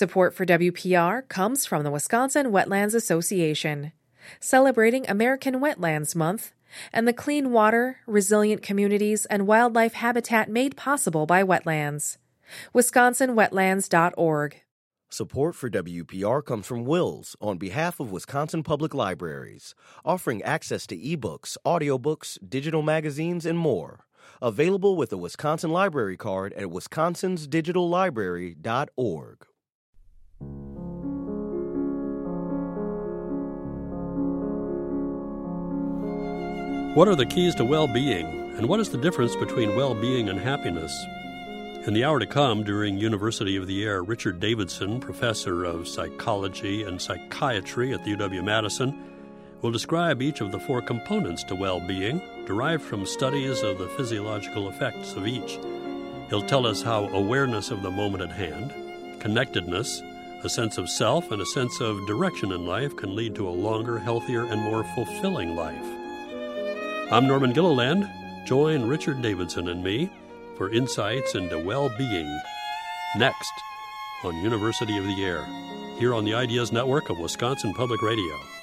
Support for WPR comes from the Wisconsin Wetlands Association, celebrating American Wetlands Month, and the clean water, resilient communities, and wildlife habitat made possible by wetlands. WisconsinWetlands.org. Support for WPR comes from Wills on behalf of Wisconsin Public Libraries, offering access to ebooks, audiobooks, digital magazines, and more. Available with a Wisconsin Library Card at wisconsinsdigitallibrary.org. What are the keys to well being, and what is the difference between well being and happiness? In the hour to come, during University of the Air, Richard Davidson, professor of psychology and psychiatry at the UW Madison, will describe each of the four components to well being, derived from studies of the physiological effects of each. He'll tell us how awareness of the moment at hand, connectedness, a sense of self, and a sense of direction in life can lead to a longer, healthier, and more fulfilling life. I'm Norman Gilliland. Join Richard Davidson and me for insights into well being next on University of the Air, here on the Ideas Network of Wisconsin Public Radio.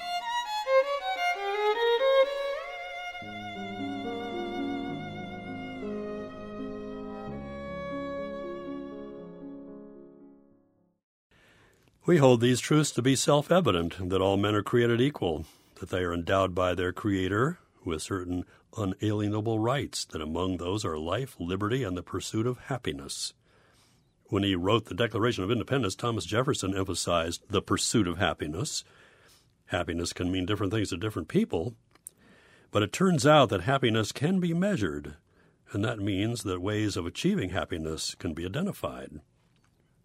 We hold these truths to be self evident that all men are created equal, that they are endowed by their Creator with certain unalienable rights, that among those are life, liberty, and the pursuit of happiness. When he wrote the Declaration of Independence, Thomas Jefferson emphasized the pursuit of happiness. Happiness can mean different things to different people, but it turns out that happiness can be measured, and that means that ways of achieving happiness can be identified.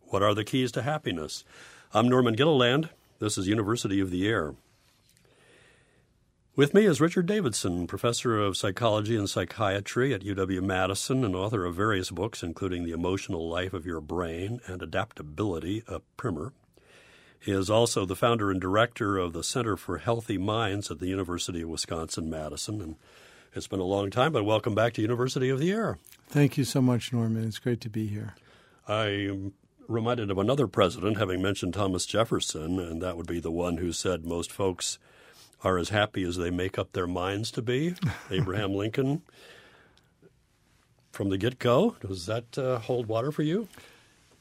What are the keys to happiness? I'm Norman Gilliland. This is University of the Air. With me is Richard Davidson, professor of psychology and psychiatry at UW Madison and author of various books, including The Emotional Life of Your Brain and Adaptability, a primer. He is also the founder and director of the Center for Healthy Minds at the University of Wisconsin Madison. And it's been a long time, but welcome back to University of the Air. Thank you so much, Norman. It's great to be here. I reminded of another president, having mentioned Thomas Jefferson, and that would be the one who said most folks are as happy as they make up their minds to be. Abraham Lincoln, from the get go, does that uh, hold water for you?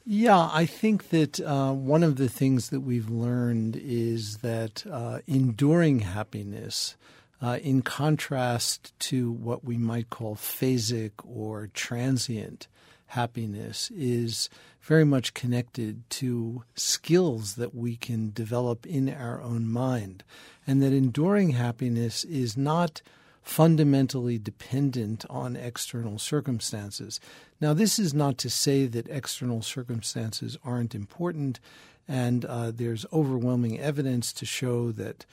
Yeah, I think that uh, one of the things that we've learned is that uh, enduring happiness, uh, in contrast to what we might call phasic or transient happiness, is very much connected to skills that we can develop in our own mind and that enduring happiness is not fundamentally dependent on external circumstances. Now, this is not to say that external circumstances aren't important, and uh, there's overwhelming evidence to show that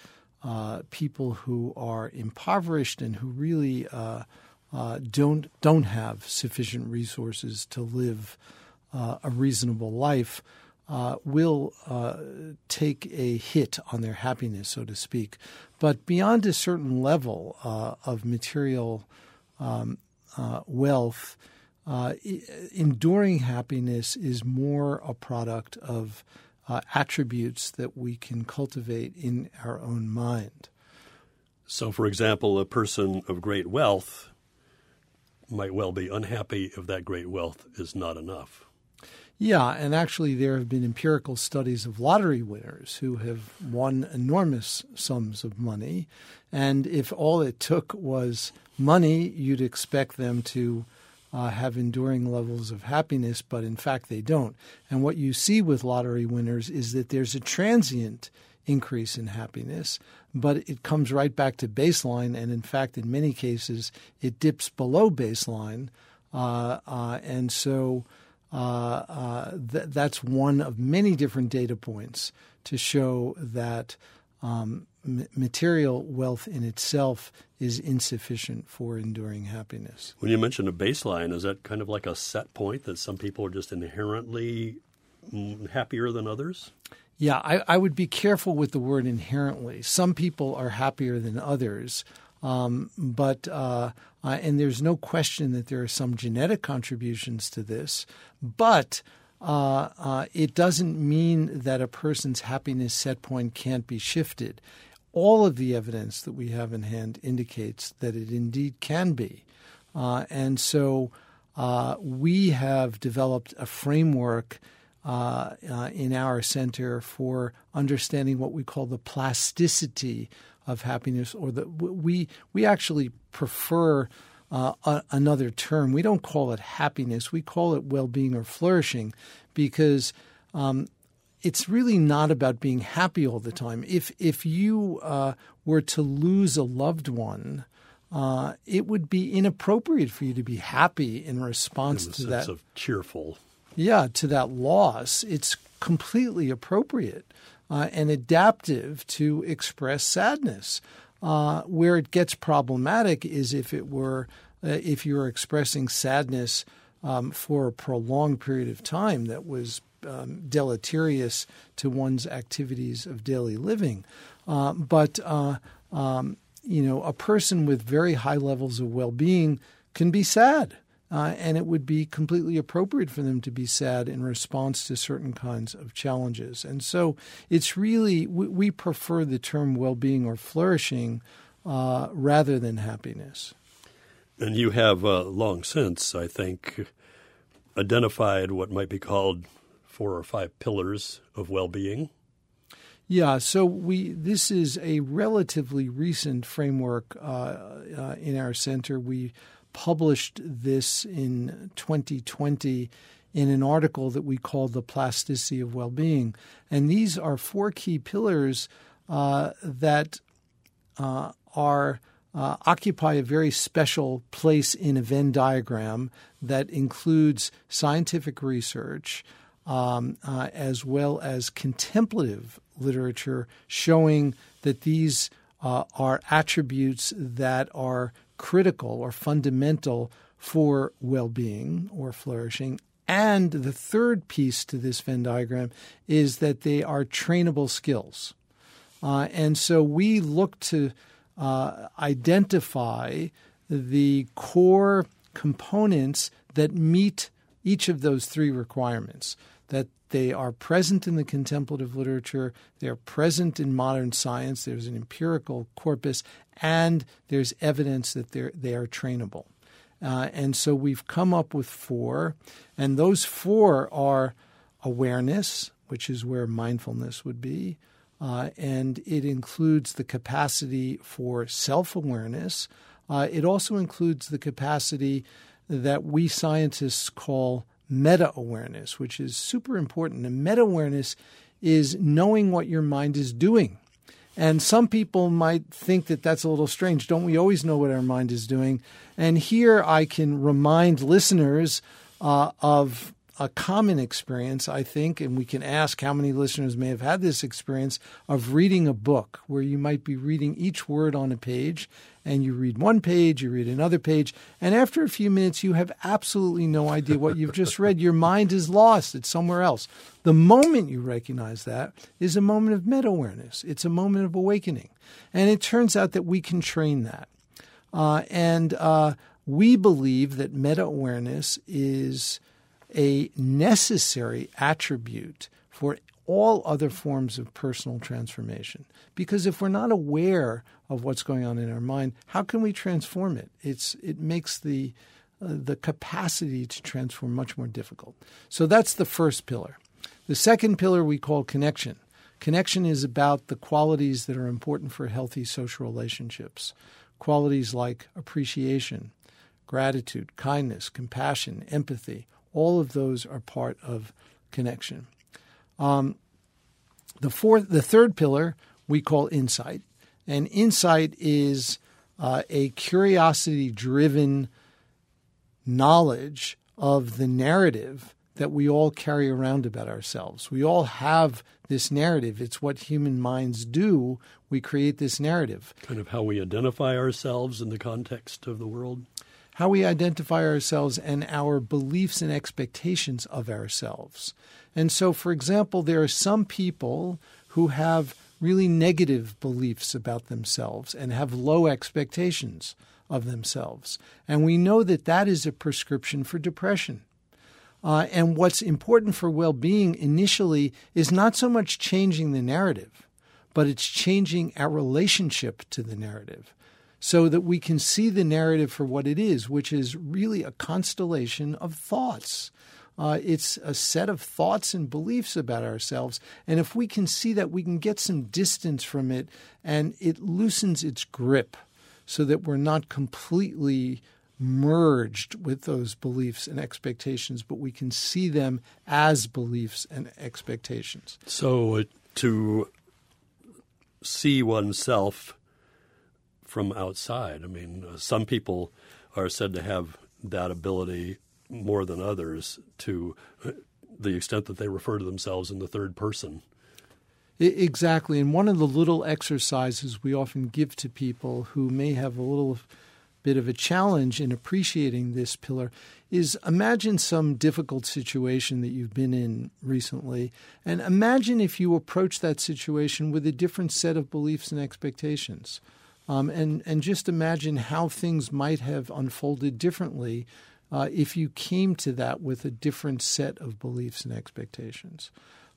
uh, people who are impoverished and who really uh, uh don't don't have sufficient resources to live uh, a reasonable life uh, will uh, take a hit on their happiness, so to speak. But beyond a certain level uh, of material um, uh, wealth, enduring happiness is more a product of attributes that we can cultivate in our own mind. So, for example, a person of great wealth might well be unhappy if that great wealth is not enough. Yeah, and actually, there have been empirical studies of lottery winners who have won enormous sums of money. And if all it took was money, you'd expect them to uh, have enduring levels of happiness, but in fact, they don't. And what you see with lottery winners is that there's a transient increase in happiness, but it comes right back to baseline. And in fact, in many cases, it dips below baseline. Uh, uh, and so uh, uh, th- that's one of many different data points to show that um, material wealth in itself is insufficient for enduring happiness. When you mention a baseline, is that kind of like a set point that some people are just inherently mm, happier than others? Yeah, I, I would be careful with the word inherently. Some people are happier than others. Um, but uh, uh, and there's no question that there are some genetic contributions to this, but uh, uh, it doesn't mean that a person's happiness set point can't be shifted. All of the evidence that we have in hand indicates that it indeed can be. Uh, and so uh, we have developed a framework uh, uh, in our center for understanding what we call the plasticity of happiness, or the we we actually prefer uh, a, another term. We don't call it happiness; we call it well-being or flourishing, because um, it's really not about being happy all the time. If if you uh, were to lose a loved one, uh, it would be inappropriate for you to be happy in response in to that. of cheerful. Yeah, to that loss. It's completely appropriate uh, and adaptive to express sadness. Uh, where it gets problematic is if it were uh, if you were expressing sadness um, for a prolonged period of time that was um, deleterious to one's activities of daily living. Uh, but uh, um, you know, a person with very high levels of well-being can be sad. Uh, and it would be completely appropriate for them to be sad in response to certain kinds of challenges. And so it's really, we, we prefer the term well being or flourishing uh, rather than happiness. And you have uh, long since, I think, identified what might be called four or five pillars of well being. Yeah, so we this is a relatively recent framework uh, uh, in our center. We published this in 2020 in an article that we called The Plasticity of Well-Being. And these are four key pillars uh, that uh, are uh, occupy a very special place in a Venn diagram that includes scientific research um, uh, as well as contemplative literature showing that these uh, are attributes that are critical or fundamental for well being or flourishing. And the third piece to this Venn diagram is that they are trainable skills. Uh, and so we look to uh, identify the core components that meet each of those three requirements that they are present in the contemplative literature, they are present in modern science, there's an empirical corpus, and there's evidence that they're, they are trainable. Uh, and so we've come up with four, and those four are awareness, which is where mindfulness would be, uh, and it includes the capacity for self awareness. Uh, it also includes the capacity that we scientists call meta awareness, which is super important. And meta awareness is knowing what your mind is doing. And some people might think that that's a little strange. Don't we always know what our mind is doing? And here I can remind listeners uh, of a common experience, I think, and we can ask how many listeners may have had this experience of reading a book where you might be reading each word on a page and you read one page, you read another page, and after a few minutes, you have absolutely no idea what you've just read. Your mind is lost, it's somewhere else. The moment you recognize that is a moment of meta awareness, it's a moment of awakening. And it turns out that we can train that. Uh, and uh, we believe that meta awareness is a necessary attribute for all other forms of personal transformation. Because if we're not aware of what's going on in our mind, how can we transform it? It's it makes the uh, the capacity to transform much more difficult. So that's the first pillar. The second pillar we call connection. Connection is about the qualities that are important for healthy social relationships. Qualities like appreciation, gratitude, kindness, compassion, empathy. All of those are part of connection. Um, the fourth, the third pillar we call insight, and insight is uh, a curiosity-driven knowledge of the narrative that we all carry around about ourselves. We all have this narrative. It's what human minds do. We create this narrative. Kind of how we identify ourselves in the context of the world how we identify ourselves and our beliefs and expectations of ourselves. And so, for example, there are some people who have really negative beliefs about themselves and have low expectations of themselves. And we know that that is a prescription for depression. Uh, and what's important for well being initially is not so much changing the narrative, but it's changing our relationship to the narrative so that we can see the narrative for what it is, which is really a constellation of thoughts. Uh, it's a set of thoughts and beliefs about ourselves. And if we can see that, we can get some distance from it and it loosens its grip so that we're not completely merged with those beliefs and expectations, but we can see them as beliefs and expectations. So uh, to see oneself from outside, I mean, uh, some people are said to have that ability more than others to the extent that they refer to themselves in the third person. Exactly. And one of the little exercises we often give to people who may have a little bit of a challenge in appreciating this pillar is imagine some difficult situation that you've been in recently and imagine if you approach that situation with a different set of beliefs and expectations. Um, and, and just imagine how things might have unfolded differently uh, if you came to that with a different set of beliefs and expectations.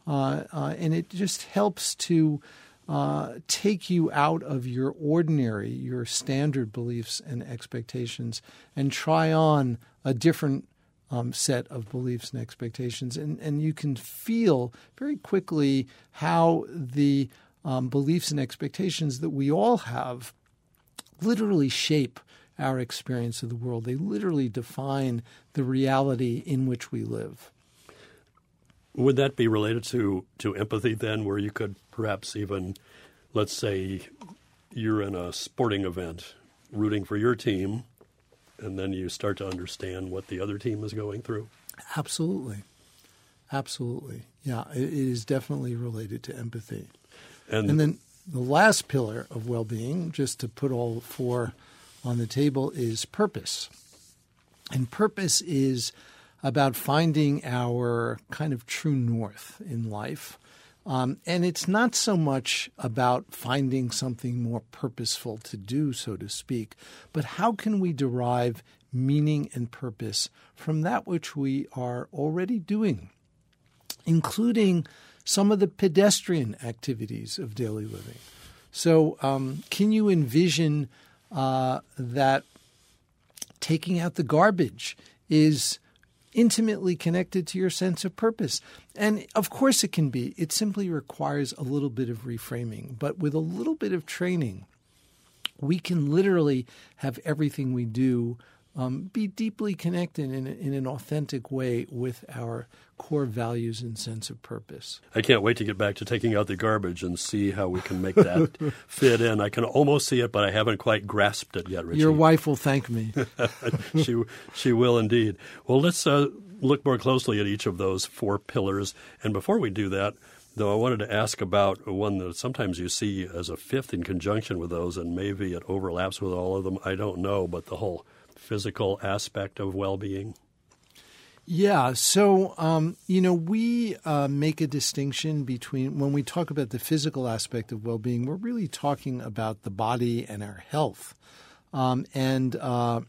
Uh, uh, and it just helps to uh, take you out of your ordinary, your standard beliefs and expectations and try on a different um, set of beliefs and expectations. And, and you can feel very quickly how the um, beliefs and expectations that we all have literally shape our experience of the world. They literally define the reality in which we live. Would that be related to, to empathy then, where you could perhaps even, let's say, you're in a sporting event rooting for your team, and then you start to understand what the other team is going through? Absolutely. Absolutely. Yeah, it is definitely related to empathy. And, and then the last pillar of well being, just to put all four on the table is purpose. And purpose is about finding our kind of true north in life. Um, and it's not so much about finding something more purposeful to do, so to speak, but how can we derive meaning and purpose from that which we are already doing, including some of the pedestrian activities of daily living. So, um, can you envision uh, that taking out the garbage is intimately connected to your sense of purpose. And of course, it can be. It simply requires a little bit of reframing. But with a little bit of training, we can literally have everything we do um, be deeply connected in, in an authentic way with our core values and sense of purpose. I can't wait to get back to taking out the garbage and see how we can make that fit in. I can almost see it, but I haven't quite grasped it yet, Richie. Your wife will thank me. she, she will indeed. Well, let's uh, look more closely at each of those four pillars. And before we do that, Though I wanted to ask about one that sometimes you see as a fifth in conjunction with those, and maybe it overlaps with all of them. I don't know, but the whole physical aspect of well being? Yeah, so um, you know we uh, make a distinction between when we talk about the physical aspect of well-being, we're really talking about the body and our health, um, and uh,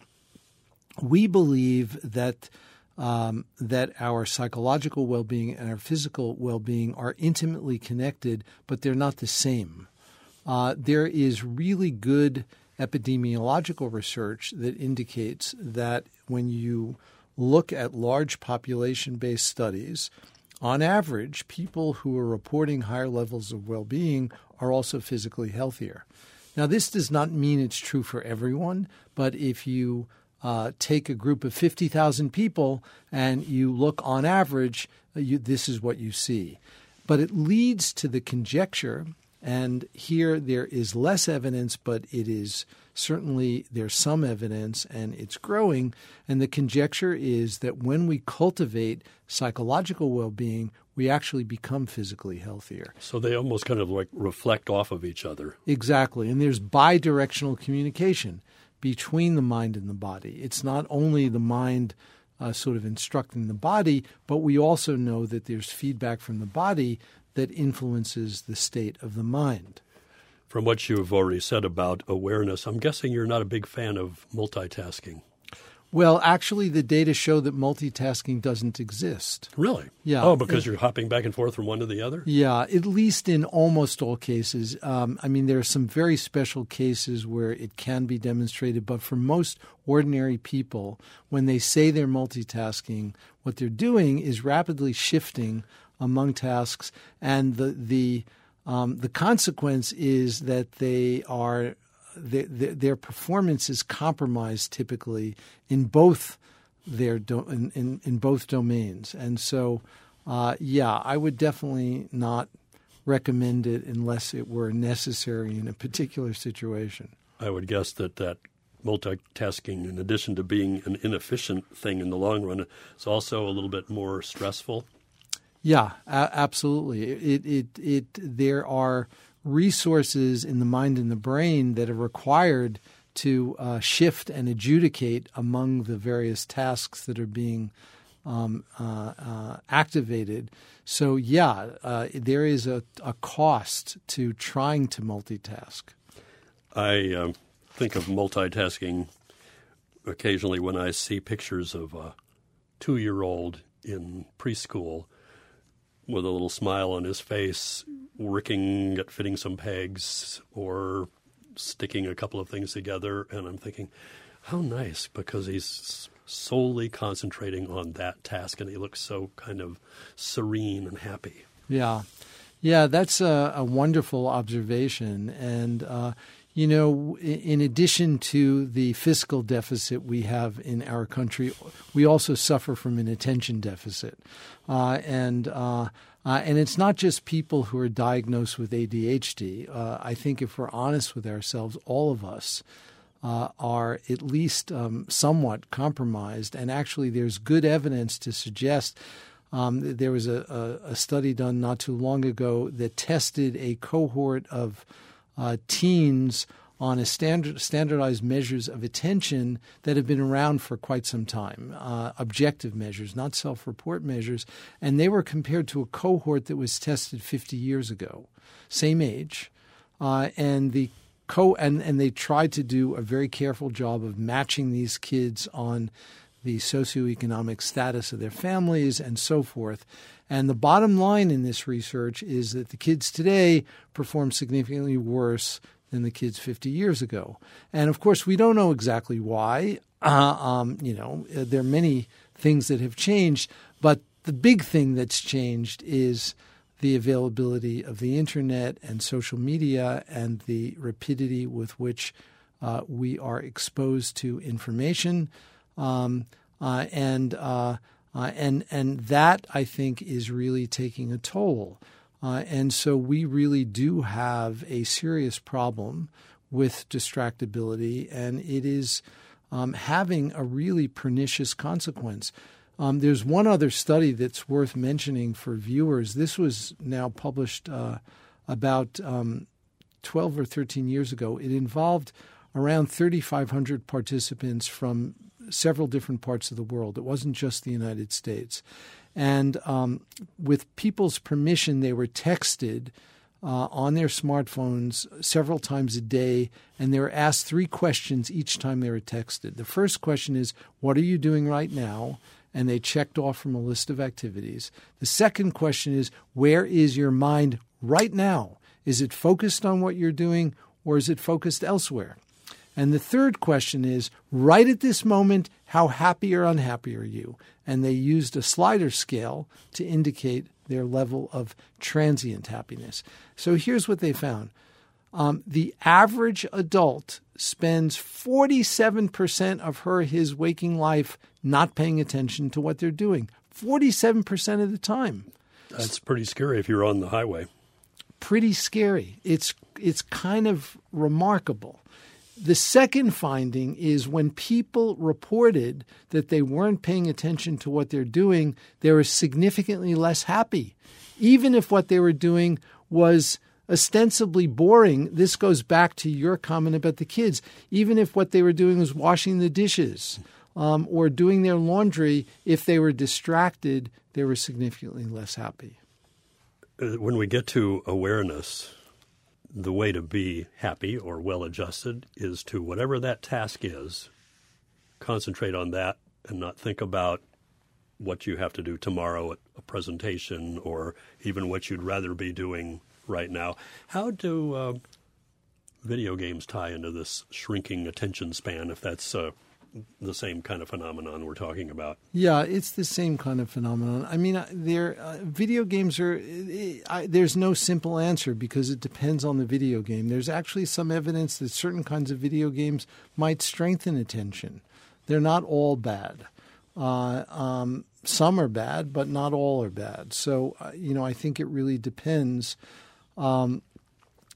we believe that um, that our psychological well-being and our physical well-being are intimately connected, but they're not the same. Uh, there is really good epidemiological research that indicates that when you look at large population based studies, on average, people who are reporting higher levels of well being are also physically healthier. Now, this does not mean it's true for everyone, but if you uh, take a group of 50,000 people and you look on average, uh, you, this is what you see. But it leads to the conjecture and here there is less evidence, but it is certainly there's some evidence and it's growing. And the conjecture is that when we cultivate psychological well being, we actually become physically healthier. So they almost kind of like reflect off of each other. Exactly. And there's bi directional communication between the mind and the body. It's not only the mind. Uh, sort of instructing the body, but we also know that there's feedback from the body that influences the state of the mind. From what you've already said about awareness, I'm guessing you're not a big fan of multitasking. Well, actually, the data show that multitasking doesn't exist. Really? Yeah. Oh, because you're hopping back and forth from one to the other? Yeah, at least in almost all cases. Um, I mean, there are some very special cases where it can be demonstrated, but for most ordinary people, when they say they're multitasking, what they're doing is rapidly shifting among tasks, and the the um, the consequence is that they are their, their performance is compromised typically in both their do, in, in, in both domains, and so uh, yeah, I would definitely not recommend it unless it were necessary in a particular situation. I would guess that that multitasking, in addition to being an inefficient thing in the long run, is also a little bit more stressful. Yeah, a- absolutely. It, it, it, there are resources in the mind and the brain that are required to uh, shift and adjudicate among the various tasks that are being um, uh, uh, activated. So, yeah, uh, there is a, a cost to trying to multitask. I um, think of multitasking occasionally when I see pictures of a two year old in preschool with a little smile on his face, working at fitting some pegs or sticking a couple of things together. And I'm thinking, how nice, because he's solely concentrating on that task and he looks so kind of serene and happy. Yeah. Yeah, that's a, a wonderful observation. And, uh, you know, in addition to the fiscal deficit we have in our country, we also suffer from an attention deficit. Uh, and uh, uh, and it's not just people who are diagnosed with ADHD. Uh, I think if we're honest with ourselves, all of us uh, are at least um, somewhat compromised. And actually, there's good evidence to suggest. Um, there was a, a, a, study done not too long ago that tested a cohort of uh, teens on a standard, standardized measures of attention that have been around for quite some time, uh, objective measures, not self report measures. And they were compared to a cohort that was tested 50 years ago, same age. Uh, and the co and, and they tried to do a very careful job of matching these kids on the socioeconomic status of their families and so forth. And the bottom line in this research is that the kids today perform significantly worse than the kids 50 years ago. And of course, we don't know exactly why. Uh, um, you know, there are many things that have changed, but the big thing that's changed is the availability of the internet and social media and the rapidity with which uh, we are exposed to information. Um, uh, and uh, and and that I think is really taking a toll. Uh, and so we really do have a serious problem with distractibility, and it is um, having a really pernicious consequence. Um, there's one other study that's worth mentioning for viewers. This was now published uh, about um, 12 or 13 years ago. It involved around 3,500 participants from several different parts of the world. It wasn't just the United States. And um, with people's permission, they were texted uh, on their smartphones several times a day, and they were asked three questions each time they were texted. The first question is, What are you doing right now? And they checked off from a list of activities. The second question is, Where is your mind right now? Is it focused on what you're doing, or is it focused elsewhere? And the third question is right at this moment, how happy or unhappy are you? And they used a slider scale to indicate their level of transient happiness. So here's what they found. Um, the average adult spends 47% of her his waking life not paying attention to what they're doing. 47% of the time. That's pretty scary if you're on the highway. Pretty scary. It's it's kind of remarkable the second finding is when people reported that they weren't paying attention to what they're doing, they were significantly less happy. Even if what they were doing was ostensibly boring, this goes back to your comment about the kids. Even if what they were doing was washing the dishes um, or doing their laundry, if they were distracted, they were significantly less happy. Uh, when we get to awareness, the way to be happy or well adjusted is to whatever that task is, concentrate on that and not think about what you have to do tomorrow at a presentation or even what you'd rather be doing right now. How do uh, video games tie into this shrinking attention span, if that's uh, the same kind of phenomenon we're talking about? Yeah, it's the same kind of phenomenon. I mean, there uh, video games are. I, there's no simple answer because it depends on the video game. There's actually some evidence that certain kinds of video games might strengthen attention. They're not all bad. Uh, um, some are bad, but not all are bad. So, uh, you know, I think it really depends. Um,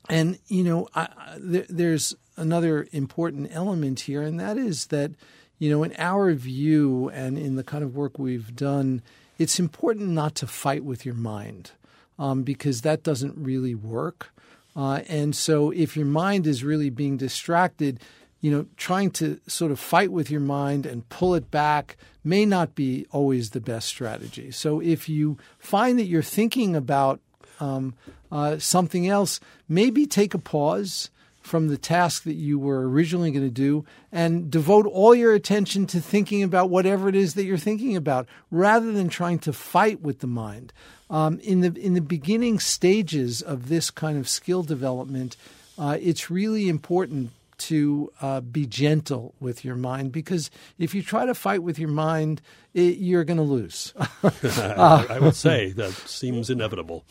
and, you know, I, there, there's another important element here, and that is that, you know, in our view and in the kind of work we've done, it's important not to fight with your mind um, because that doesn't really work. Uh, and so, if your mind is really being distracted, you know, trying to sort of fight with your mind and pull it back may not be always the best strategy. So if you find that you're thinking about um, uh, something else, maybe take a pause from the task that you were originally going to do and devote all your attention to thinking about whatever it is that you're thinking about rather than trying to fight with the mind. Um, in the in the beginning stages of this kind of skill development, uh, it's really important to uh, be gentle with your mind because if you try to fight with your mind, it, you're going to lose. uh, I would say that seems inevitable.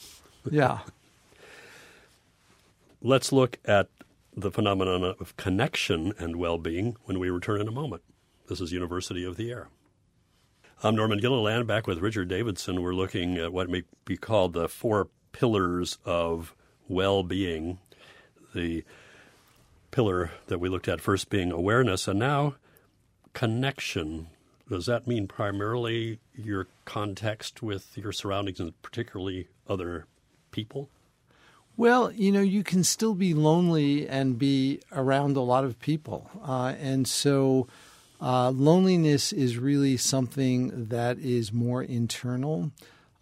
yeah. Let's look at the phenomenon of connection and well being when we return in a moment. This is University of the Air. I'm Norman Gilliland, back with Richard Davidson. We're looking at what may be called the four pillars of well being. The pillar that we looked at first being awareness, and now connection. Does that mean primarily your context with your surroundings and particularly other people? Well, you know, you can still be lonely and be around a lot of people. Uh, and so uh, loneliness is really something that is more internal.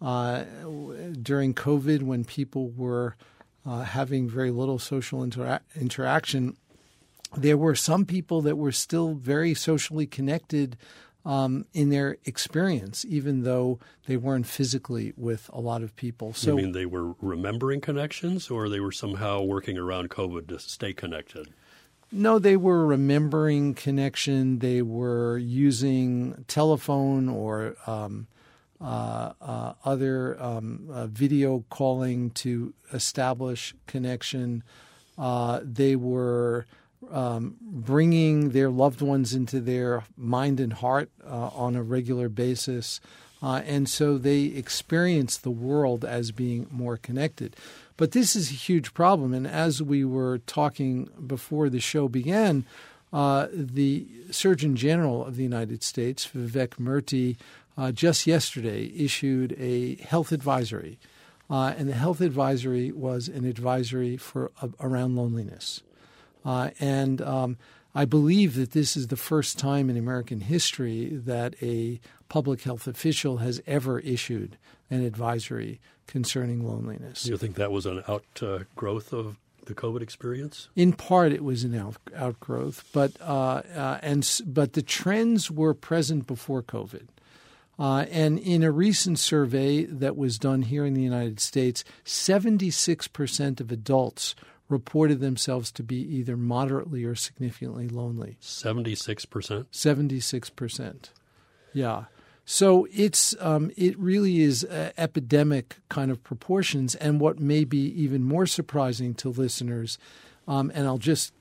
Uh, during COVID, when people were uh, having very little social intera- interaction, there were some people that were still very socially connected um, in their experience, even though they weren't physically with a lot of people. So, you mean they were remembering connections, or they were somehow working around COVID to stay connected? No, they were remembering connection. They were using telephone or um, uh, uh, other um, uh, video calling to establish connection. Uh, they were um, bringing their loved ones into their mind and heart uh, on a regular basis. Uh, and so they experience the world as being more connected. But this is a huge problem. And as we were talking before the show began, uh, the Surgeon General of the United States, Vivek Murthy, uh, just yesterday issued a health advisory. Uh, and the health advisory was an advisory for uh, around loneliness. Uh, and um, I believe that this is the first time in American history that a public health official has ever issued an advisory concerning loneliness. Do you think that was an outgrowth of the COVID experience? In part, it was an out, outgrowth, but uh, uh, and but the trends were present before COVID. Uh, and in a recent survey that was done here in the United States, 76% of adults reported themselves to be either moderately or significantly lonely. 76%? 76%. Yeah. So it's um, it really is uh, epidemic kind of proportions, and what may be even more surprising to listeners, um, and I'll just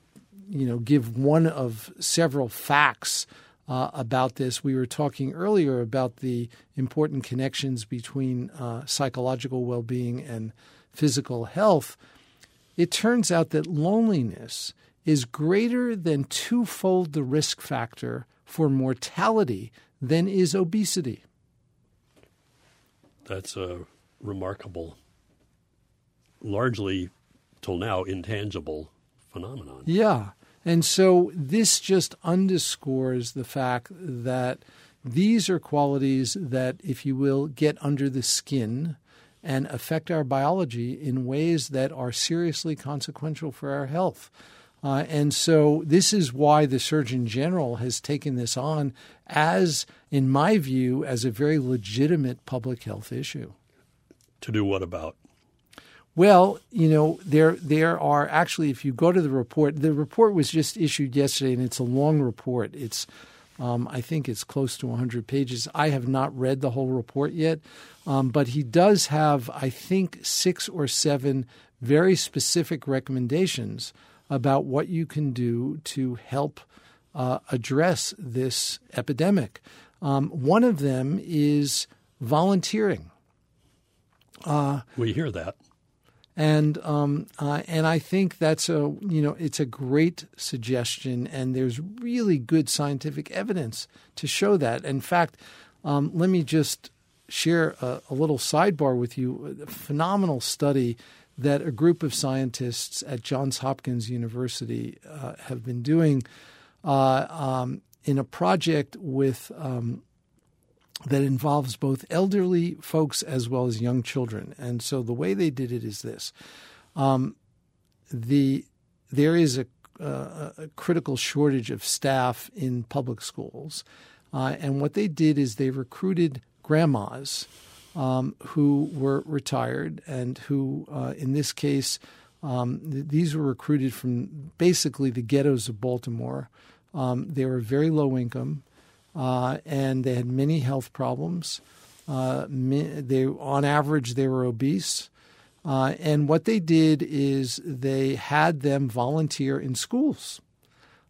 you know give one of several facts uh, about this. We were talking earlier about the important connections between uh, psychological well-being and physical health it turns out that loneliness is greater than twofold the risk factor for mortality than is obesity. That's a remarkable, largely till now intangible phenomenon. Yeah. And so this just underscores the fact that these are qualities that, if you will, get under the skin and affect our biology in ways that are seriously consequential for our health. Uh, and so this is why the Surgeon General has taken this on as, in my view, as a very legitimate public health issue. To do what about? Well, you know, there there are actually, if you go to the report, the report was just issued yesterday, and it's a long report. It's um, I think it's close to 100 pages. I have not read the whole report yet, um, but he does have, I think, six or seven very specific recommendations about what you can do to help uh, address this epidemic. Um, one of them is volunteering. Uh, we hear that and um, uh, and I think that's a you know it's a great suggestion, and there's really good scientific evidence to show that. In fact, um, let me just share a, a, little sidebar with you. A phenomenal study that a group of scientists at Johns Hopkins University uh, have been doing uh, um, in a project with um, that involves both elderly folks as well as young children. And so the way they did it is this: um, the there is a, uh, a, critical shortage of staff in public schools, uh, and what they did is they recruited grandmas um, who were retired and who, uh, in this case, um, th- these were recruited from basically the ghettos of Baltimore. Um, they were very low income uh, and they had many health problems. Uh, they, on average, they were obese. Uh, and what they did is they had them volunteer in schools,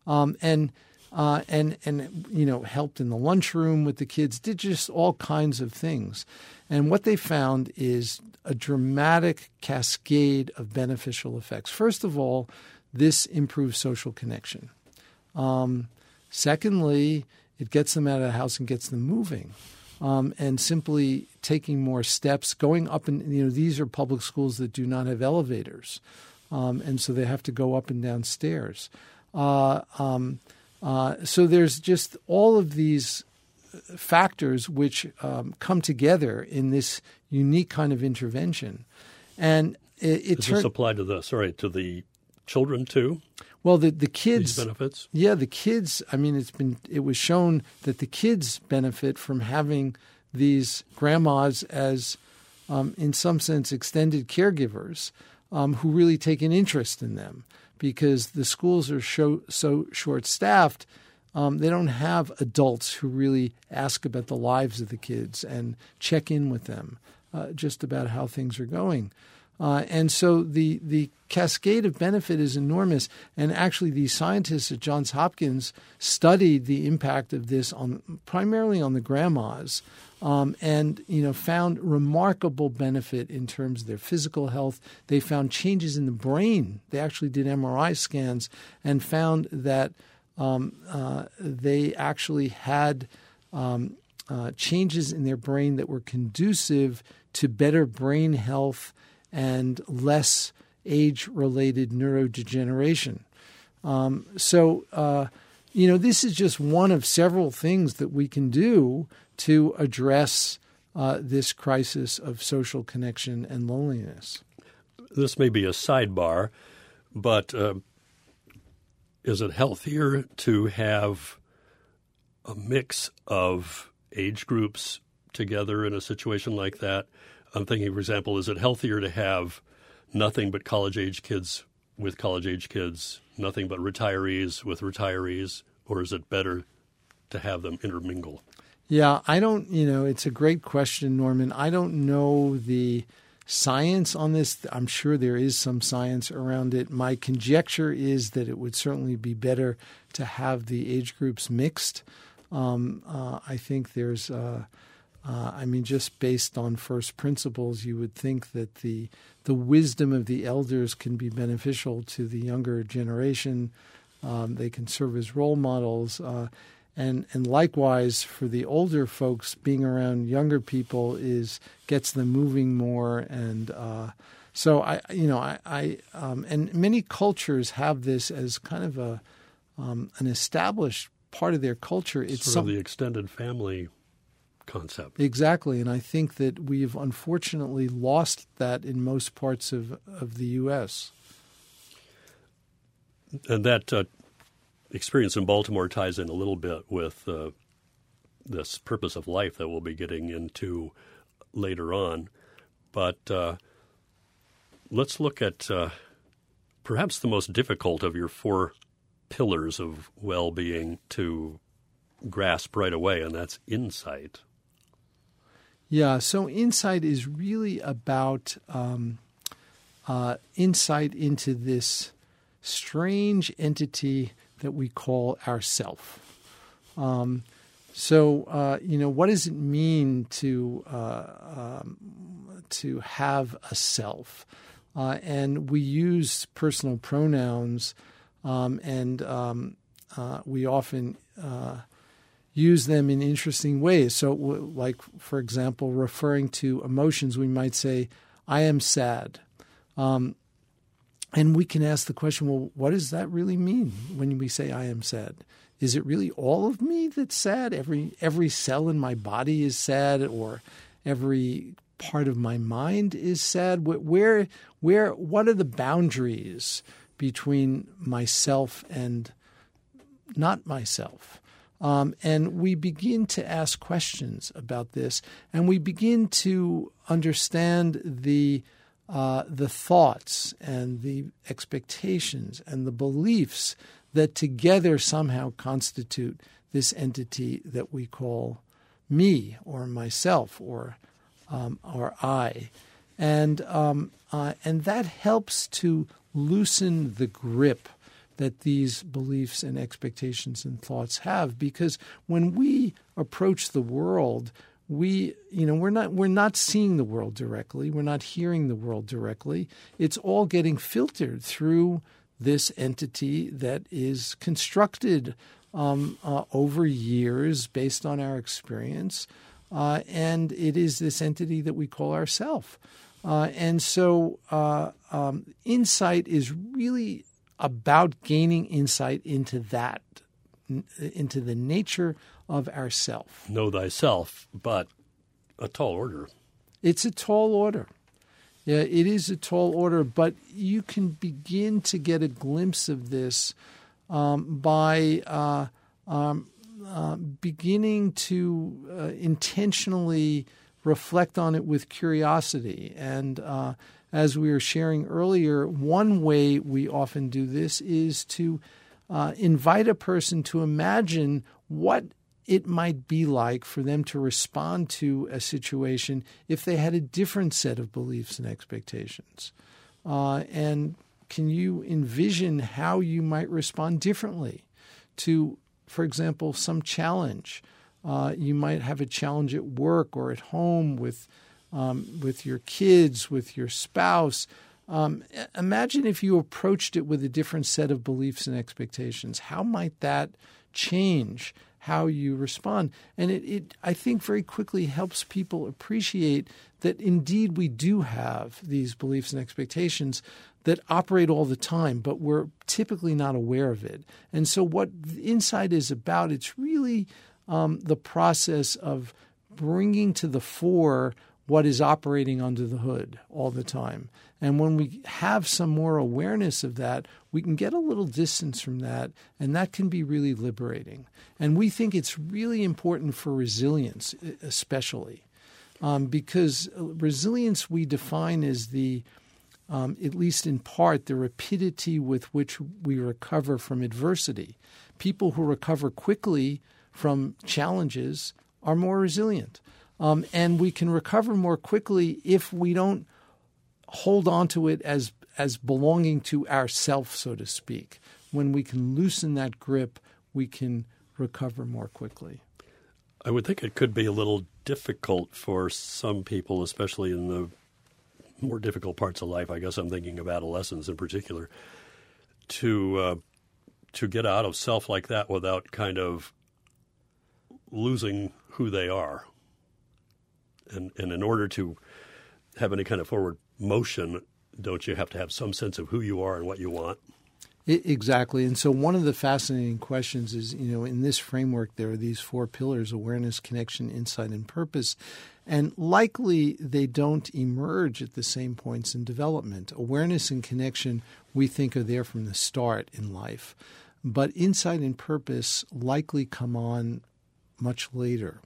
um, and uh, and and you know helped in the lunchroom with the kids, did just all kinds of things. And what they found is a dramatic cascade of beneficial effects. First of all, this improves social connection. Um, secondly, it gets them out of the house and gets them moving. Um, and simply taking more steps, going up and you know these are public schools that do not have elevators, um, and so they have to go up and down stairs. Uh, um, uh, so there's just all of these factors which um, come together in this unique kind of intervention, and it, it Does this apply to the sorry to the children too? Well, the the kids These benefits. Yeah, the kids. I mean, it's been it was shown that the kids benefit from having these grandmas as, um, in some sense, extended caregivers um, who really take an interest in them because the schools are so, so short staffed. Um, they don't have adults who really ask about the lives of the kids and check in with them uh, just about how things are going. Uh, and so the the cascade of benefit is enormous. And actually, these scientists at Johns Hopkins studied the impact of this on primarily on the grandmas, um, and you know found remarkable benefit in terms of their physical health. They found changes in the brain. They actually did MRI scans and found that um, uh, they actually had. Um, uh, changes in their brain that were conducive to better brain health and less age related neurodegeneration. Um, so, uh, you know, this is just one of several things that we can do to address uh, this crisis of social connection and loneliness. This may be a sidebar, but uh, is it healthier to have a mix of age groups together in a situation like that? I'm thinking, for example, is it healthier to have nothing but college age kids with college age kids, nothing but retirees with retirees, or is it better to have them intermingle? Yeah, I don't, you know, it's a great question, Norman. I don't know the science on this. I'm sure there is some science around it. My conjecture is that it would certainly be better to have the age groups mixed. Um, uh, I think there's. Uh, uh, I mean, just based on first principles, you would think that the the wisdom of the elders can be beneficial to the younger generation. Um, they can serve as role models, uh, and and likewise for the older folks, being around younger people is gets them moving more. And uh, so I, you know, I, I um, and many cultures have this as kind of a um, an established part of their culture. It's sort some, of the extended family concept. Exactly, and I think that we've unfortunately lost that in most parts of, of the U.S. And that uh, experience in Baltimore ties in a little bit with uh, this purpose of life that we'll be getting into later on. But uh, let's look at uh, perhaps the most difficult of your four pillars of well being to grasp right away, and that's insight. Yeah, so insight is really about um, uh, insight into this strange entity that we call ourself. Um, so, uh, you know, what does it mean to uh, um, to have a self? Uh, and we use personal pronouns, um, and um, uh, we often uh, use them in interesting ways. So, like for example, referring to emotions, we might say, "I am sad." Um, and we can ask the question, well, what does that really mean when we say I am sad? Is it really all of me that's sad? Every every cell in my body is sad, or every part of my mind is sad. Where where what are the boundaries between myself and not myself? Um, and we begin to ask questions about this, and we begin to understand the uh, the thoughts and the expectations and the beliefs that together somehow constitute this entity that we call me or myself or um, or I, and um, uh, and that helps to loosen the grip that these beliefs and expectations and thoughts have. Because when we approach the world we you know we're not we're not seeing the world directly. We're not hearing the world directly. It's all getting filtered through this entity that is constructed um, uh, over years based on our experience uh, and it is this entity that we call ourself. Uh, and so uh, um, insight is really about gaining insight into that into the nature of ourself. Know thyself, but a tall order. It's a tall order. Yeah, it is a tall order, but you can begin to get a glimpse of this um, by uh, um, uh, beginning to uh, intentionally reflect on it with curiosity. And uh, as we were sharing earlier, one way we often do this is to uh, invite a person to imagine what it might be like for them to respond to a situation if they had a different set of beliefs and expectations. Uh, and can you envision how you might respond differently to, for example, some challenge? Uh, you might have a challenge at work or at home with um, with your kids, with your spouse. Um, imagine if you approached it with a different set of beliefs and expectations. How might that change how you respond. And it, it, I think, very quickly helps people appreciate that indeed we do have these beliefs and expectations that operate all the time, but we're typically not aware of it. And so, what insight is about, it's really um, the process of bringing to the fore what is operating under the hood all the time. And when we have some more awareness of that, we can get a little distance from that, and that can be really liberating. And we think it's really important for resilience, especially, um, because resilience we define as the um, at least in part, the rapidity with which we recover from adversity. People who recover quickly from challenges are more resilient. Um, and we can recover more quickly if we don't hold on to it as as belonging to ourself, so to speak. When we can loosen that grip, we can recover more quickly. I would think it could be a little difficult for some people, especially in the more difficult parts of life. I guess I'm thinking of adolescence in particular, to uh, to get out of self like that without kind of losing who they are and and in order to have any kind of forward motion, don't you have to have some sense of who you are and what you want? It, exactly. And so one of the fascinating questions is, you know, in this framework, there are these four pillars awareness, connection, insight, and purpose. And likely they don't emerge at the same points in development. Awareness and connection, we think, are there from the start in life. But insight and purpose likely come on much later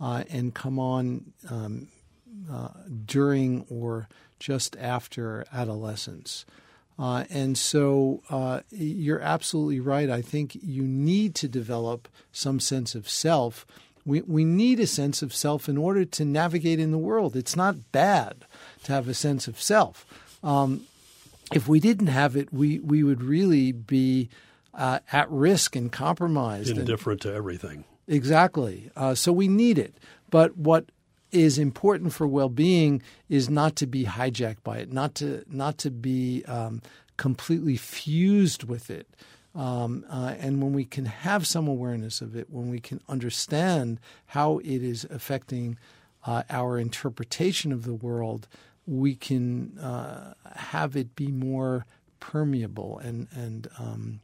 uh, and come on um, uh, during or just after adolescence. Uh, and so uh, you're absolutely right. I think you need to develop some sense of self. We, we need a sense of self in order to navigate in the world. It's not bad to have a sense of self. Um, if we didn't have it, we, we would really be uh, at risk and compromised. Indifferent and, to everything. Exactly. Uh, so we need it. But what is important for well-being is not to be hijacked by it, not to not to be um, completely fused with it. Um, uh, and when we can have some awareness of it, when we can understand how it is affecting uh, our interpretation of the world, we can uh, have it be more permeable and and um,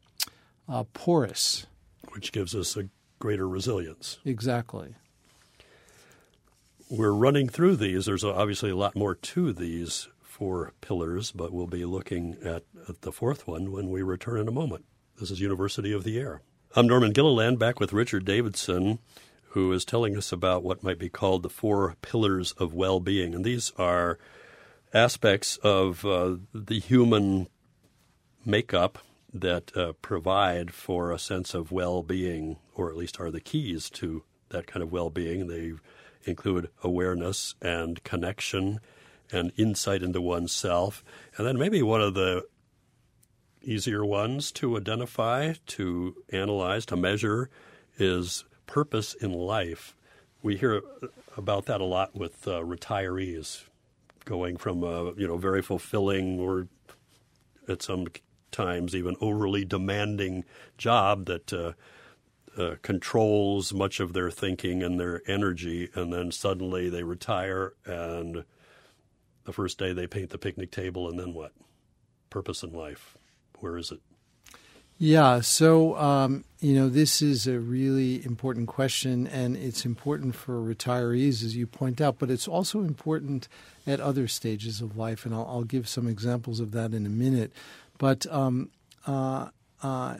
uh, porous, which gives us a greater resilience. Exactly we're running through these. There's obviously a lot more to these four pillars, but we'll be looking at, at, the fourth one when we return in a moment. This is University of the Air. I'm Norman Gilliland, back with Richard Davidson, who is telling us about what might be called the four pillars of well being. And these are aspects of uh, the human makeup that uh, provide for a sense of well being, or at least are the keys to that kind of well being. They include awareness and connection and insight into oneself. And then maybe one of the easier ones to identify, to analyze, to measure is purpose in life. We hear about that a lot with uh, retirees going from a you know very fulfilling or at some times even overly demanding job that uh, uh, controls much of their thinking and their energy, and then suddenly they retire, and the first day they paint the picnic table, and then what? Purpose in life. Where is it? Yeah, so um, you know this is a really important question, and it's important for retirees, as you point out, but it's also important at other stages of life, and I'll, I'll give some examples of that in a minute. But um, uh, uh,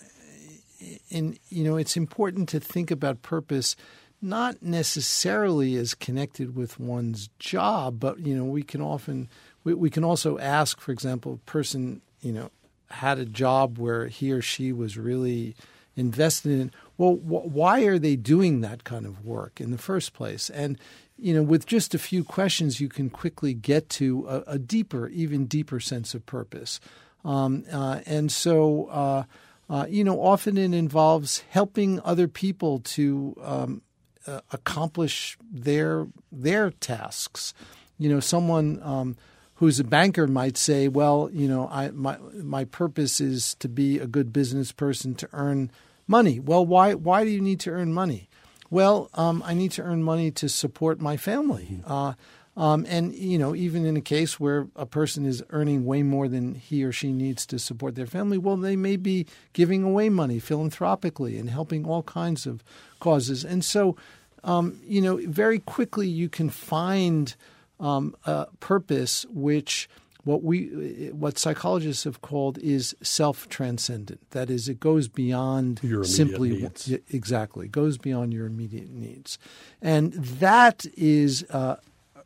and you know it's important to think about purpose not necessarily as connected with one's job, but you know we can often we, we can also ask, for example, a person you know had a job where he or she was really invested in. Well, wh- why are they doing that kind of work in the first place? And you know, with just a few questions, you can quickly get to a, a deeper, even deeper sense of purpose. Um, uh, and so. Uh, uh, you know, often it involves helping other people to um, uh, accomplish their their tasks. You know, someone um, who's a banker might say, "Well, you know, I, my my purpose is to be a good business person to earn money." Well, why why do you need to earn money? Well, um, I need to earn money to support my family. Uh, um, and you know, even in a case where a person is earning way more than he or she needs to support their family, well, they may be giving away money philanthropically and helping all kinds of causes. And so, um, you know, very quickly you can find um, a purpose which what we what psychologists have called is self transcendent. That is, it goes beyond simply needs. exactly goes beyond your immediate needs, and that is. Uh,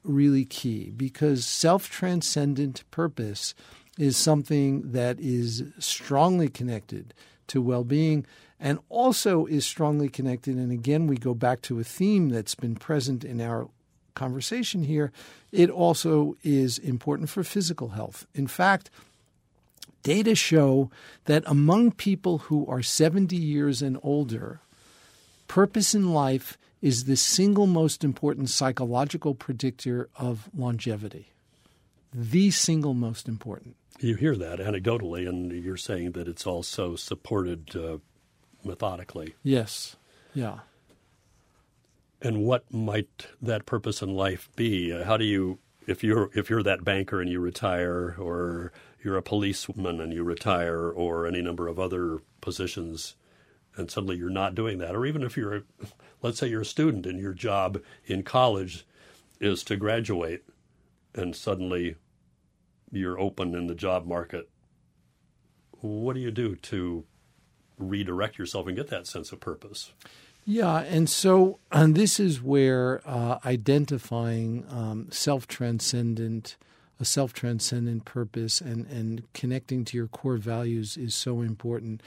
really key because self transcendent purpose is something that is strongly connected to well being and also is strongly connected. And again, we go back to a theme that's been present in our conversation here. It also is important for physical health. In fact, data show that among people who are 70 years and older, purpose in life is the single most important psychological predictor of longevity. The single most important. You hear that anecdotally, and you're saying that it's also supported uh, methodically. Yes. Yeah. And what might that purpose in life be? Uh, how do you, if you're if you're that banker and you retire, or you're a policeman and you retire, or any number of other positions, and suddenly you're not doing that. Or even if you're, a, let's say, you're a student and your job in college is to graduate, and suddenly you're open in the job market. What do you do to redirect yourself and get that sense of purpose? Yeah, and so and this is where uh, identifying um, self transcendent, a self transcendent purpose, and and connecting to your core values is so important.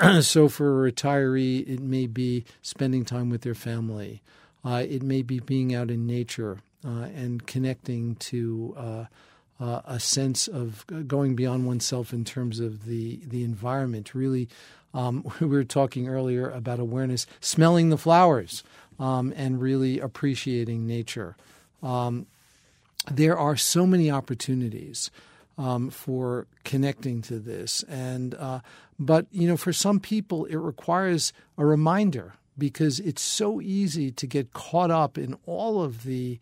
so for a retiree, it may be spending time with their family. Uh, it may be being out in nature uh, and connecting to. Uh, uh, a sense of going beyond oneself in terms of the the environment, really um, we were talking earlier about awareness, smelling the flowers, um, and really appreciating nature. Um, there are so many opportunities um, for connecting to this, and uh, but you know, for some people, it requires a reminder because it's so easy to get caught up in all of the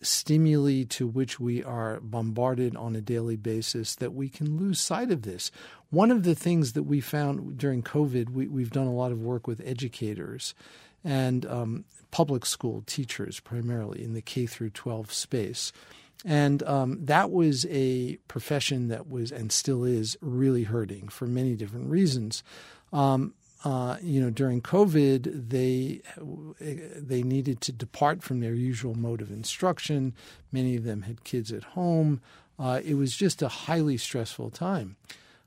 stimuli to which we are bombarded on a daily basis that we can lose sight of this. One of the things that we found during COVID, we, have done a lot of work with educators and um, public school teachers, primarily in the K through 12 space. And um, that was a profession that was and still is really hurting for many different reasons. Um, uh, you know, during COVID, they they needed to depart from their usual mode of instruction. Many of them had kids at home. Uh, it was just a highly stressful time,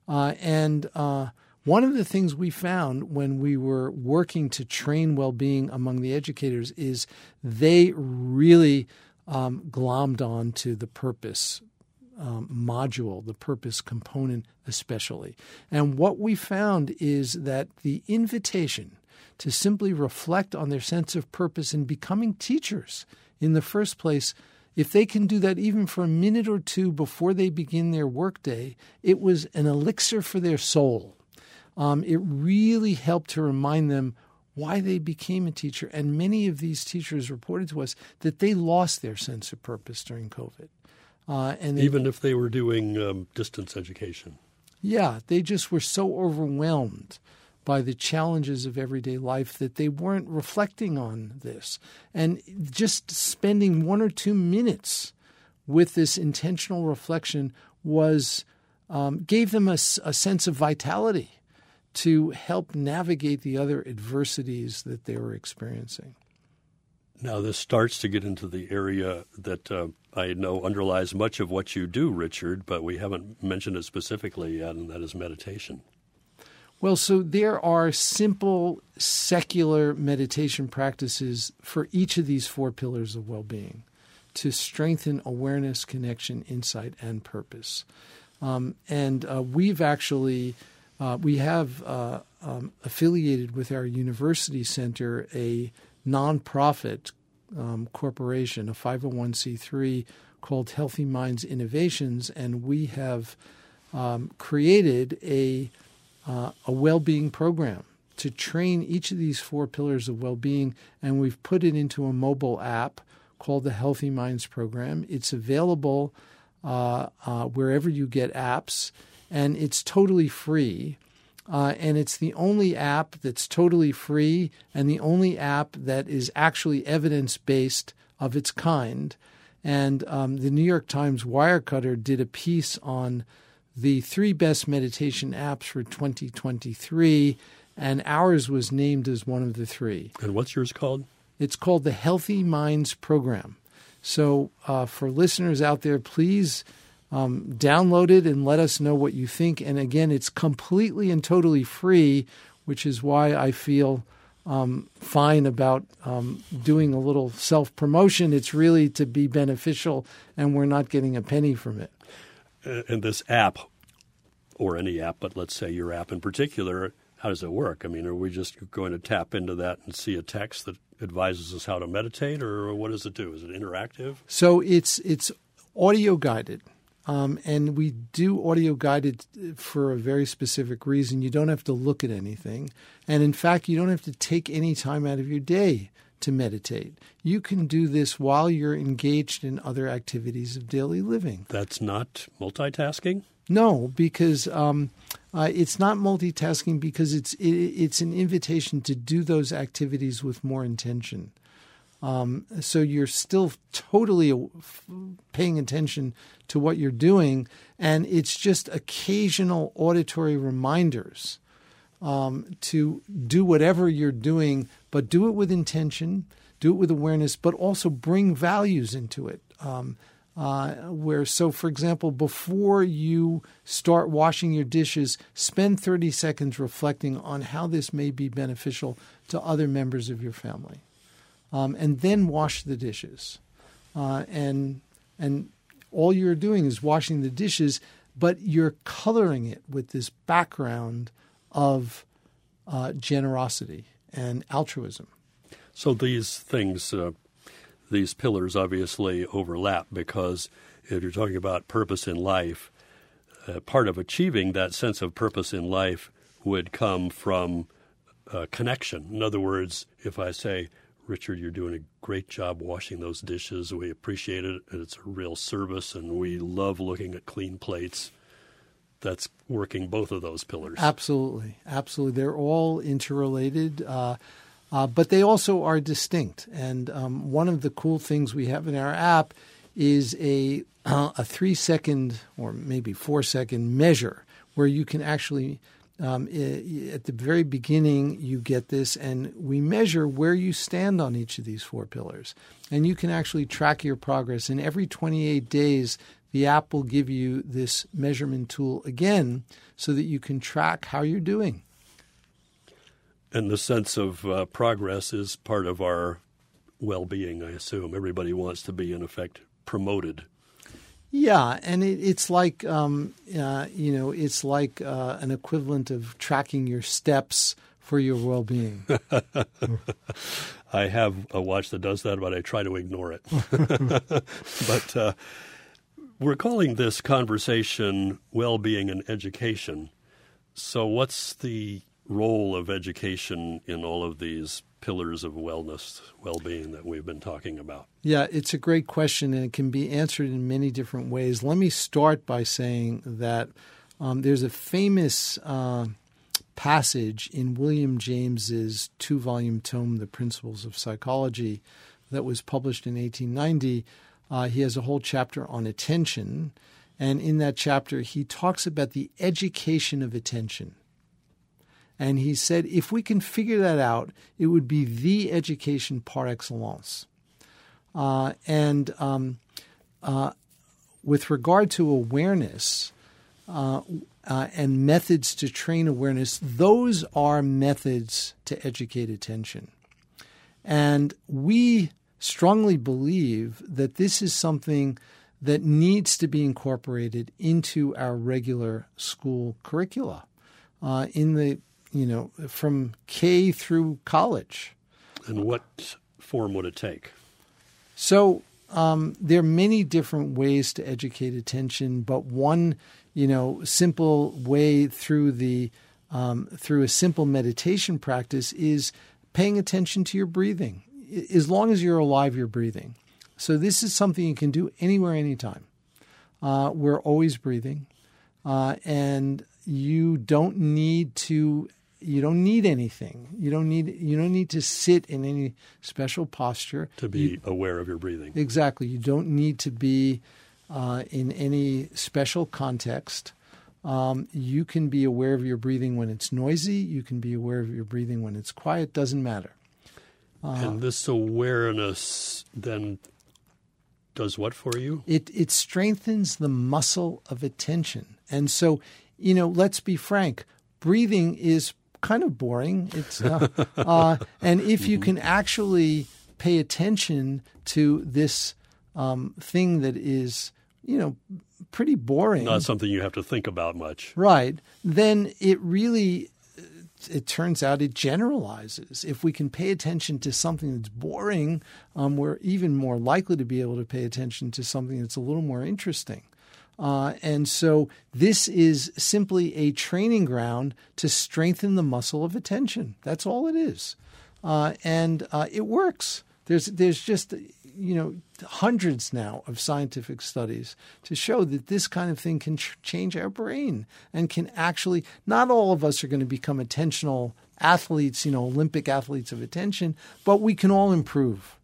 uh, and uh, one of the things we found when we were working to train well-being among the educators is they really um, glommed on to the purpose um, module, the purpose component especially. And what we found is that the invitation to simply reflect on their sense of purpose in becoming teachers in the first place, if they can do that even for a minute or two before they begin their workday, it was an elixir for their soul. Um, it really helped to remind them why they became a teacher. And many of these teachers reported to us that they lost their sense of purpose during COVID. Uh, and they, even if they were doing um, distance education. Yeah, they just were so overwhelmed by the challenges of everyday life that they weren't reflecting on this. And just spending one or two minutes with this intentional reflection was um, gave them a, a sense of vitality to help navigate the other adversities that they were experiencing. Now, this starts to get into the area that uh, I know underlies much of what you do, Richard, but we haven't mentioned it specifically yet, and that is meditation. Well, so there are simple secular meditation practices for each of these four pillars of well being to strengthen awareness, connection, insight, and purpose. Um, and uh, we've actually uh, we have uh, um, affiliated with our university center a nonprofit um, corporation, a 501c3 called Healthy Minds Innovations, and we have um, created a, uh, a well being program to train each of these four pillars of well being, and we've put it into a mobile app called the Healthy Minds Program. It's available uh, uh, wherever you get apps, and it's totally free. Uh, and it's the only app that's totally free and the only app that is actually evidence based of its kind. And um, the New York Times Wirecutter did a piece on the three best meditation apps for 2023, and ours was named as one of the three. And what's yours called? It's called the Healthy Minds Program. So, uh, for listeners out there, please um, download it and let us know what you think. And again, it's completely and totally free, which is why I feel um, fine about um, doing a little self promotion. It's really to be beneficial, and we're not getting a penny from it. And this app, or any app, but let's say your app in particular, how does it work? I mean, are we just going to tap into that and see a text that advises us how to meditate, or what does it do? Is it interactive? So it's it's audio guided. Um, and we do audio guided for a very specific reason. You don't have to look at anything. And in fact, you don't have to take any time out of your day to meditate. You can do this while you're engaged in other activities of daily living. That's not multitasking? No, because um, uh, it's not multitasking because it's it, it's an invitation to do those activities with more intention. Um, so you're still totally paying attention to what you're doing, and it's just occasional auditory reminders um, to do whatever you're doing, but do it with intention, do it with awareness, but also bring values into it. Um, uh, where, so for example, before you start washing your dishes, spend 30 seconds reflecting on how this may be beneficial to other members of your family um, and then wash the dishes. Uh, and and all you're doing is washing the dishes, but you're coloring it with this background of uh, generosity and altruism. So these things, uh, these pillars, obviously overlap because if you're talking about purpose in life, uh, part of achieving that sense of purpose in life would come from uh, connection. In other words, if I say, Richard, you're doing a great job washing those dishes. We appreciate it. and It's a real service, and we love looking at clean plates. That's working both of those pillars. Absolutely. Absolutely. They're all interrelated, uh, uh, but they also are distinct. And um, one of the cool things we have in our app is a, uh, a three second or maybe four second measure where you can actually um, at the very beginning, you get this, and we measure where you stand on each of these four pillars. And you can actually track your progress. And every 28 days, the app will give you this measurement tool again so that you can track how you're doing. And the sense of uh, progress is part of our well being, I assume. Everybody wants to be, in effect, promoted. Yeah, and it, it's like um, uh, you know, it's like uh, an equivalent of tracking your steps for your well-being. I have a watch that does that, but I try to ignore it. but uh, we're calling this conversation well-being and education. So, what's the role of education in all of these pillars of wellness, well being that we've been talking about? Yeah, it's a great question and it can be answered in many different ways. Let me start by saying that um, there's a famous uh, passage in William James's two volume tome, The Principles of Psychology, that was published in 1890. Uh, he has a whole chapter on attention. And in that chapter, he talks about the education of attention. And he said, if we can figure that out, it would be the education par excellence. Uh, and um, uh, with regard to awareness uh, uh, and methods to train awareness, those are methods to educate attention. And we strongly believe that this is something that needs to be incorporated into our regular school curricula. Uh, in the you know, from K through college. And what form would it take? So um, there are many different ways to educate attention, but one, you know, simple way through the um, through a simple meditation practice is paying attention to your breathing. As long as you're alive, you're breathing. So this is something you can do anywhere, anytime. Uh, we're always breathing, uh, and you don't need to you don't need anything. You don't need you don't need to sit in any special posture to be you, aware of your breathing. Exactly. You don't need to be uh, in any special context. Um, you can be aware of your breathing when it's noisy. You can be aware of your breathing when it's quiet. Doesn't matter. Uh, and this awareness then does what for you? It it strengthens the muscle of attention. And so, you know, let's be frank. Breathing is kind of boring. It's uh, uh, and if you can actually pay attention to this um, thing that is, you know, pretty boring, not something you have to think about much, right? Then it really. It turns out it generalizes. If we can pay attention to something that's boring, um, we're even more likely to be able to pay attention to something that's a little more interesting. Uh, and so this is simply a training ground to strengthen the muscle of attention. That's all it is. uh, and uh, it works. There's there's just you know hundreds now of scientific studies to show that this kind of thing can ch- change our brain and can actually. Not all of us are going to become attentional athletes, you know, Olympic athletes of attention, but we can all improve,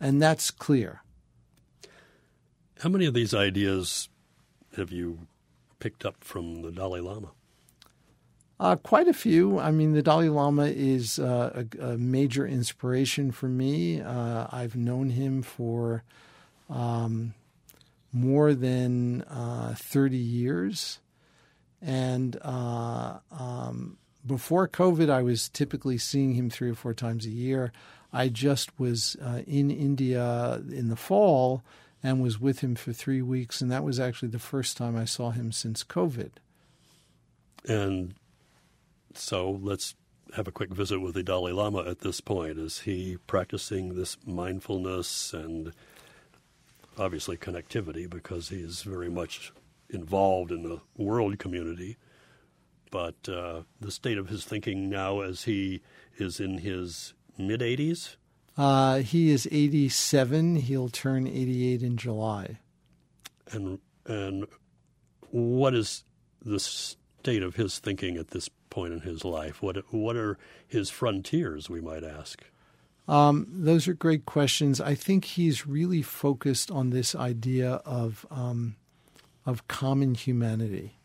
and that's clear. How many of these ideas have you picked up from the Dalai Lama? Uh, quite a few. I mean, the Dalai Lama is uh, a, a, major inspiration for me. Uh, I've known him for um, more than uh, 30 years. And uh, um, before COVID, I was typically seeing him three or four times a year. I just was uh, in India in the fall and was with him for three weeks. And that was actually the first time I saw him since COVID. And so let's have a quick visit with the Dalai Lama at this point. Is he practicing this mindfulness and obviously connectivity because he's very much involved in the world community? But uh, the state of his thinking now, as he is in his mid 80s? Uh, he is 87. He'll turn 88 in July. And and what is the state of his thinking at this point in his life? What what are his frontiers? We might ask. Um, those are great questions. I think he's really focused on this idea of um, of common humanity.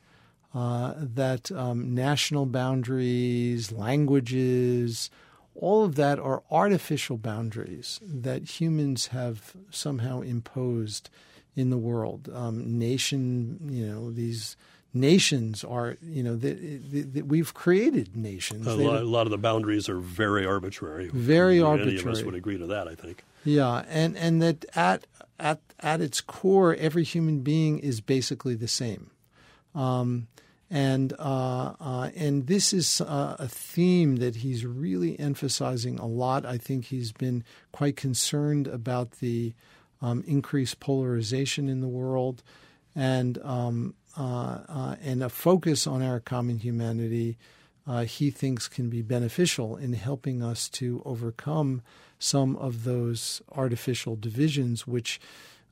Uh, that um, national boundaries, languages, all of that are artificial boundaries that humans have somehow imposed in the world. Um, nation, you know, these nations are, you know, that we've created nations. A lot, a lot, of the boundaries are very arbitrary. Very Any arbitrary. Any of us would agree to that, I think. Yeah, and and that at at at its core, every human being is basically the same. Um, and uh, uh, and this is uh, a theme that he's really emphasizing a lot. I think he's been quite concerned about the um, increased polarization in the world, and um, uh, uh, and a focus on our common humanity, uh, he thinks can be beneficial in helping us to overcome some of those artificial divisions, which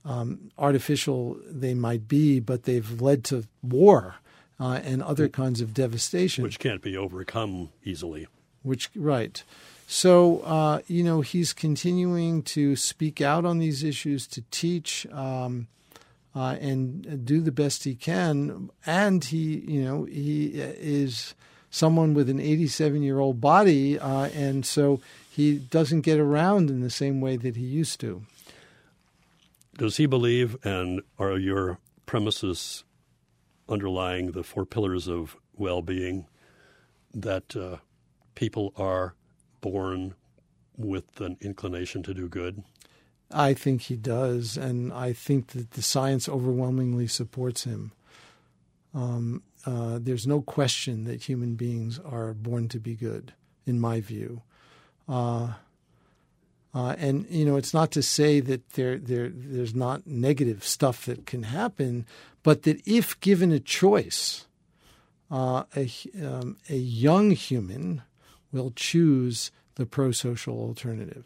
um, artificial they might be, but they've led to war uh, and other kinds of devastation, which can't be overcome easily. Which right. So, uh, you know, he's continuing to speak out on these issues, to teach, um, uh, and do the best he can. And he, you know, he is someone with an 87 year old body, uh, and so he doesn't get around in the same way that he used to. Does he believe, and are your premises underlying the four pillars of well being, that uh, people are born with an inclination to do good? I think he does, and I think that the science overwhelmingly supports him. Um, uh, there's no question that human beings are born to be good, in my view. Uh, uh, and you know, it's not to say that there, there, there's not negative stuff that can happen, but that if given a choice, uh, a, um, a young human will choose the pro-social alternative.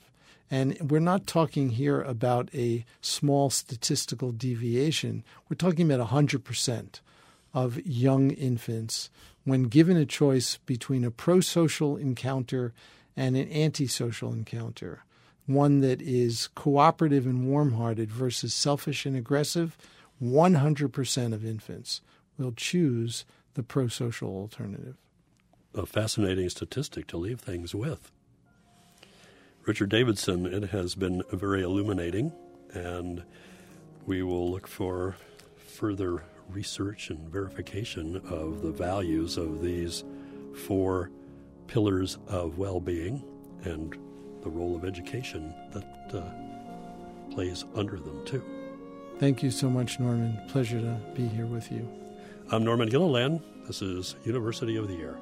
And we're not talking here about a small statistical deviation. We're talking about 100% of young infants, when given a choice between a pro social encounter and an antisocial encounter, one that is cooperative and warm hearted versus selfish and aggressive, 100% of infants will choose the pro social alternative. A fascinating statistic to leave things with. Richard Davidson, it has been very illuminating, and we will look for further research and verification of the values of these four pillars of well being and the role of education that uh, plays under them, too. Thank you so much, Norman. Pleasure to be here with you. I'm Norman Gilliland. This is University of the Air.